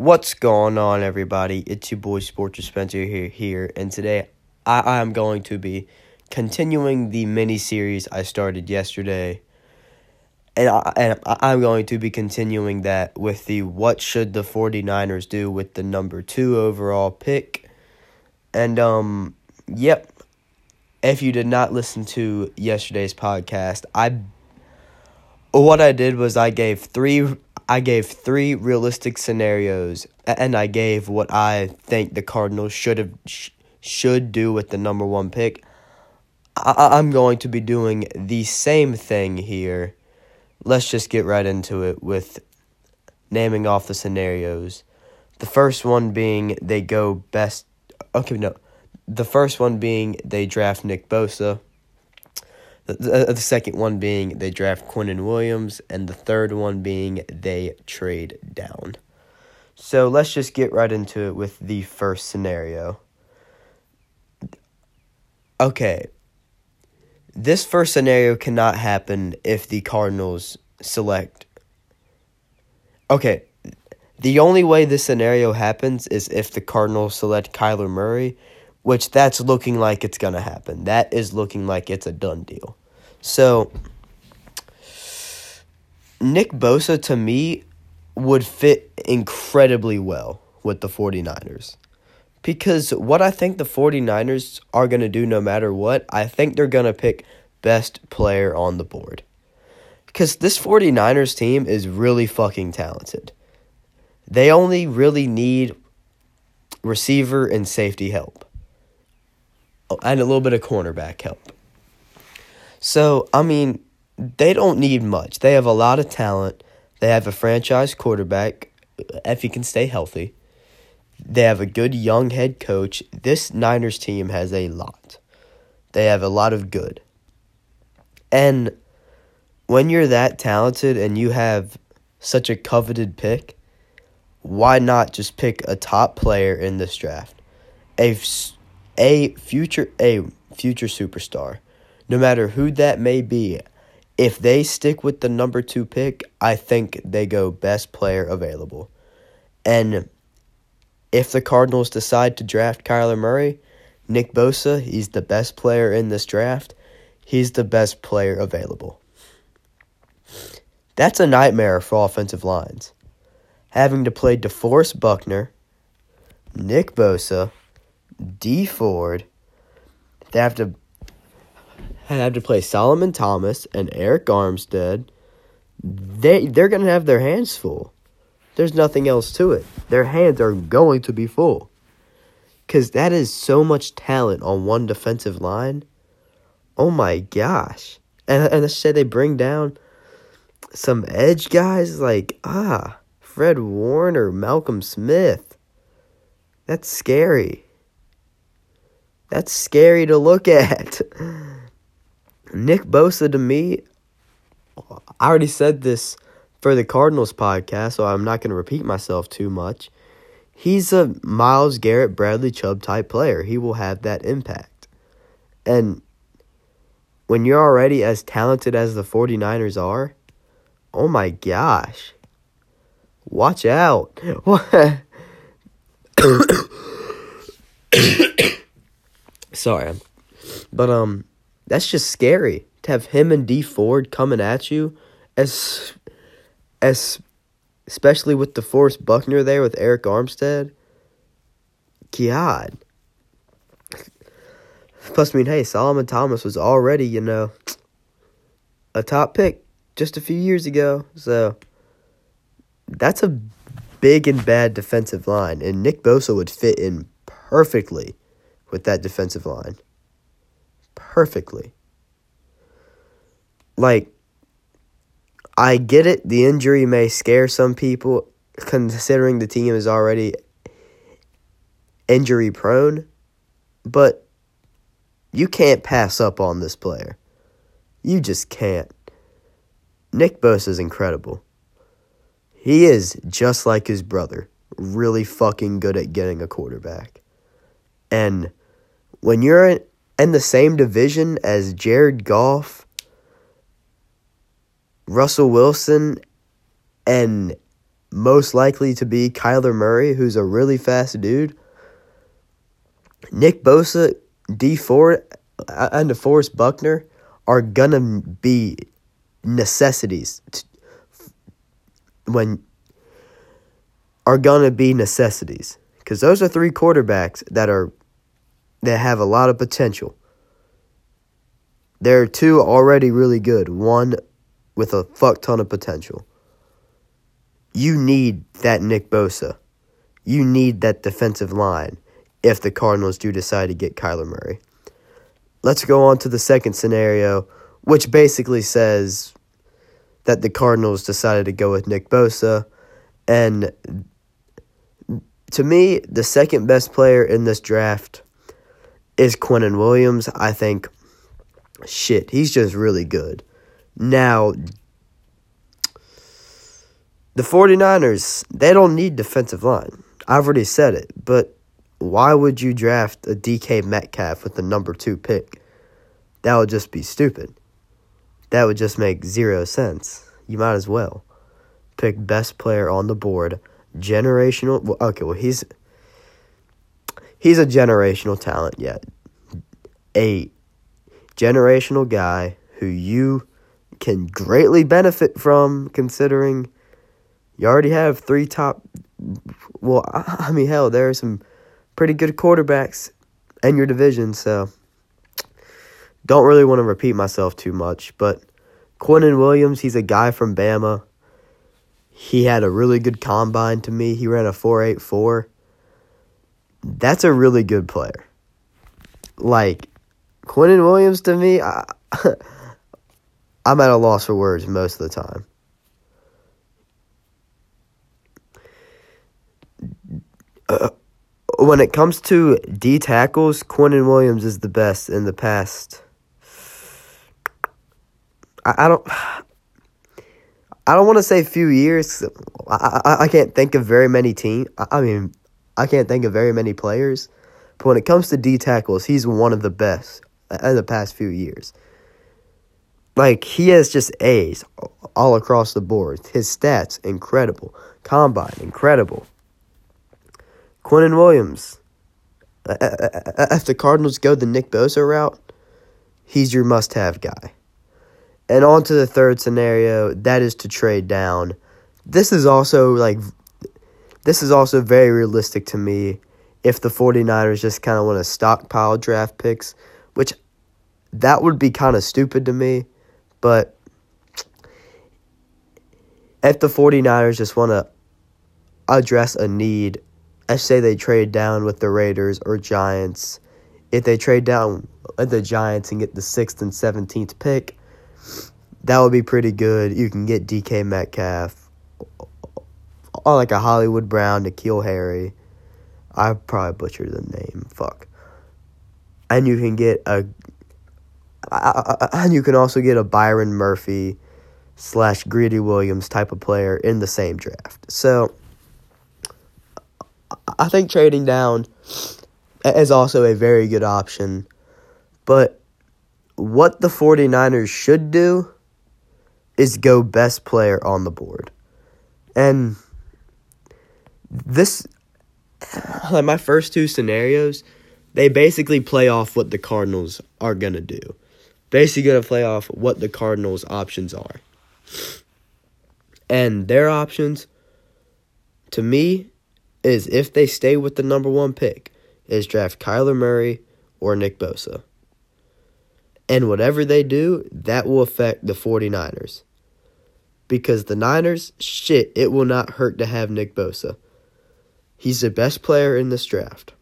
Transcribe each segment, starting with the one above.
What's going on, everybody? It's your boy Sports Spencer here, here, and today I, am going to be continuing the mini series I started yesterday, and I, and I'm going to be continuing that with the what should the 49ers do with the number two overall pick, and um, yep. If you did not listen to yesterday's podcast, I what I did was I gave three I gave three realistic scenarios, and I gave what I think the Cardinals should have sh- should do with the number one pick. I- I'm going to be doing the same thing here. Let's just get right into it with naming off the scenarios. The first one being they go best. Okay, no. The first one being they draft Nick Bosa. The, uh, the, second one being they draft Quinnen Williams, and the third one being they trade down. So let's just get right into it with the first scenario. Okay. This first scenario cannot happen if the Cardinals select. Okay. The only way this scenario happens is if the Cardinals select Kyler Murray, which that's looking like it's going to happen. That is looking like it's a done deal. So Nick Bosa to me would fit incredibly well with the 49ers. Because what I think the 49ers are going to do no matter what, I think they're going to pick best player on the board. Because this 49ers team is really fucking talented. They only really need receiver and safety help. And a little bit of cornerback help. So, I mean, they don't need much. They have a lot of talent. They have a franchise quarterback, if he can stay healthy. They have a good young head coach. This Niners team has a lot. They have a lot of good. And when you're that talented and you have such a coveted pick, why not just pick a top player in this draft? A, a future a future superstar no matter who that may be, if they stick with the number two pick, I think they go best player available. And if the Cardinals decide to draft Kyler Murray, Nick Bosa, he's the best player in this draft. He's the best player available. That's a nightmare for offensive lines. Having to play DeForest Buckner, Nick Bosa, Dee Ford, they have to have to play Solomon Thomas and Arik Armstead, they they're gonna have their hands full. There's nothing else to it. Their hands are going to be full. Cause that is so much talent on one defensive line. Oh my gosh. And and say they bring down some edge guys like ah Fred Warner, Malcolm Smith. That's scary. That's scary to look at. Nick Bosa to me, I already said this for the Cardinals podcast, so I'm not going to repeat myself too much. He's a Myles Garrett, Bradley Chubb type player. He will have that impact. And when you're already as talented as the 49ers are, oh my gosh. Watch out. Sorry. But um that's just scary to have him and Dee Ford coming at you, as as especially with the DeForest Buckner there with Arik Armstead. God. Plus, I mean, hey, Solomon Thomas was already, you know, a top pick just a few years ago. So that's a big and bad defensive line. And Nick Bosa would fit in perfectly with that defensive line perfectly. Like, I get it, the injury may scare some people, considering the team is already injury prone, but you can't pass up on this player. You just can't. Nick Bosa is incredible. He is just like his brother, really fucking good at getting a quarterback. And when you're in the same division as Jared Goff, Russell Wilson, and most likely to be Kyler Murray, who's a really fast dude. Nick Bosa, Dee Ford, uh, and DeForest Buckner are gonna be necessities to, when are gonna be necessities because those are three quarterbacks that are that have a lot of potential. There are two already really good, one with a fuck ton of potential. You need that Nick Bosa. You need that defensive line if the Cardinals do decide to get Kyler Murray. Let's go on to the second scenario, which basically says that the Cardinals decided to go with Nick Bosa. And to me, the second best player in this draft is Quinnen Williams. I think, shit, he's just really good. Now, the 49ers, they don't need defensive line. I've already said it, but why would you draft a DK Metcalf with the number two pick? That would just be stupid. That would just make zero sense. You might as well pick best player on the board, generational. Well, okay, well he's he's a generational talent yet. A generational guy who you can greatly benefit from considering you already have three top well I mean hell there are some pretty good quarterbacks in your division, so don't really want to repeat myself too much. But Quinnen Williams, he's a guy from Bama. He had a really good combine to me. He ran a 4.84. That's a really good player. Like, Quinnen Williams to me, I, I'm at a loss for words most of the time. Uh, when it comes to D tackles, Quinnen Williams is the best in the past. I, I don't. I don't want to say few years. I, I, I can't think of very many team. I, I mean, I can't think of very many players. But when it comes to D tackles, he's one of the best uh, in the past few years. Like he has just A's all across the board. His stats incredible. Combine incredible. Quinnen Williams. If the Cardinals go the Nick Bosa route, he's your must have guy. And on to the third scenario, that is to trade down. This is also like this is also very realistic to me if the 49ers just kind of want to stockpile draft picks, which that would be kind of stupid to me, but if the 49ers just want to address a need I say they trade down with the Raiders or Giants. If they trade down with the Giants and get the sixth and seventeenth pick, that would be pretty good. You can get DK Metcalf, or like a Hollywood Brown, N'Keal Harry. I probably butchered the name. Fuck. And you can get a, and you can also get a Byron Murphy slash Greedy Williams type of player in the same draft. So I think trading down is also a very good option. But what the 49ers should do is go best player on the board. And this, like my first two scenarios, they basically play off what the Cardinals are going to do. Basically, to play off what the Cardinals' options are. And their options, to me, is if they stay with the number one pick, is draft Kyler Murray or Nick Bosa. And whatever they do, that will affect the 49ers. Because the Niners, shit, it will not hurt to have Nick Bosa. He's the best player in this draft.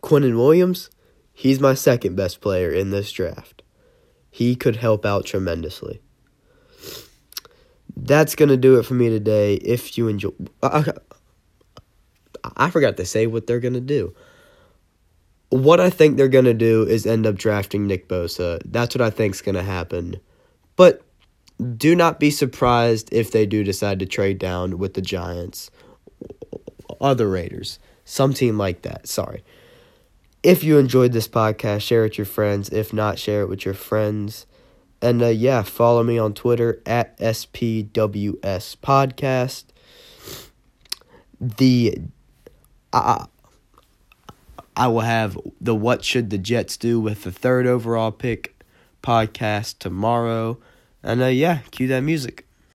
Quinnen Williams, he's my second best player in this draft. He could help out tremendously. That's going to do it for me today. If you enjoy. I forgot to say what they're going to do. What I think they're going to do is end up drafting Nick Bosa. That's what I think is going to happen. But do not be surprised if they do decide to trade down with the Giants, other Raiders, some team like that. Sorry. If you enjoyed this podcast, share it with your friends. If not, share it with your friends. And uh, yeah, follow me on Twitter at SPWS Podcast. the I I will have the what should the Jets do with the third overall pick podcast tomorrow. And uh, yeah, cue that music.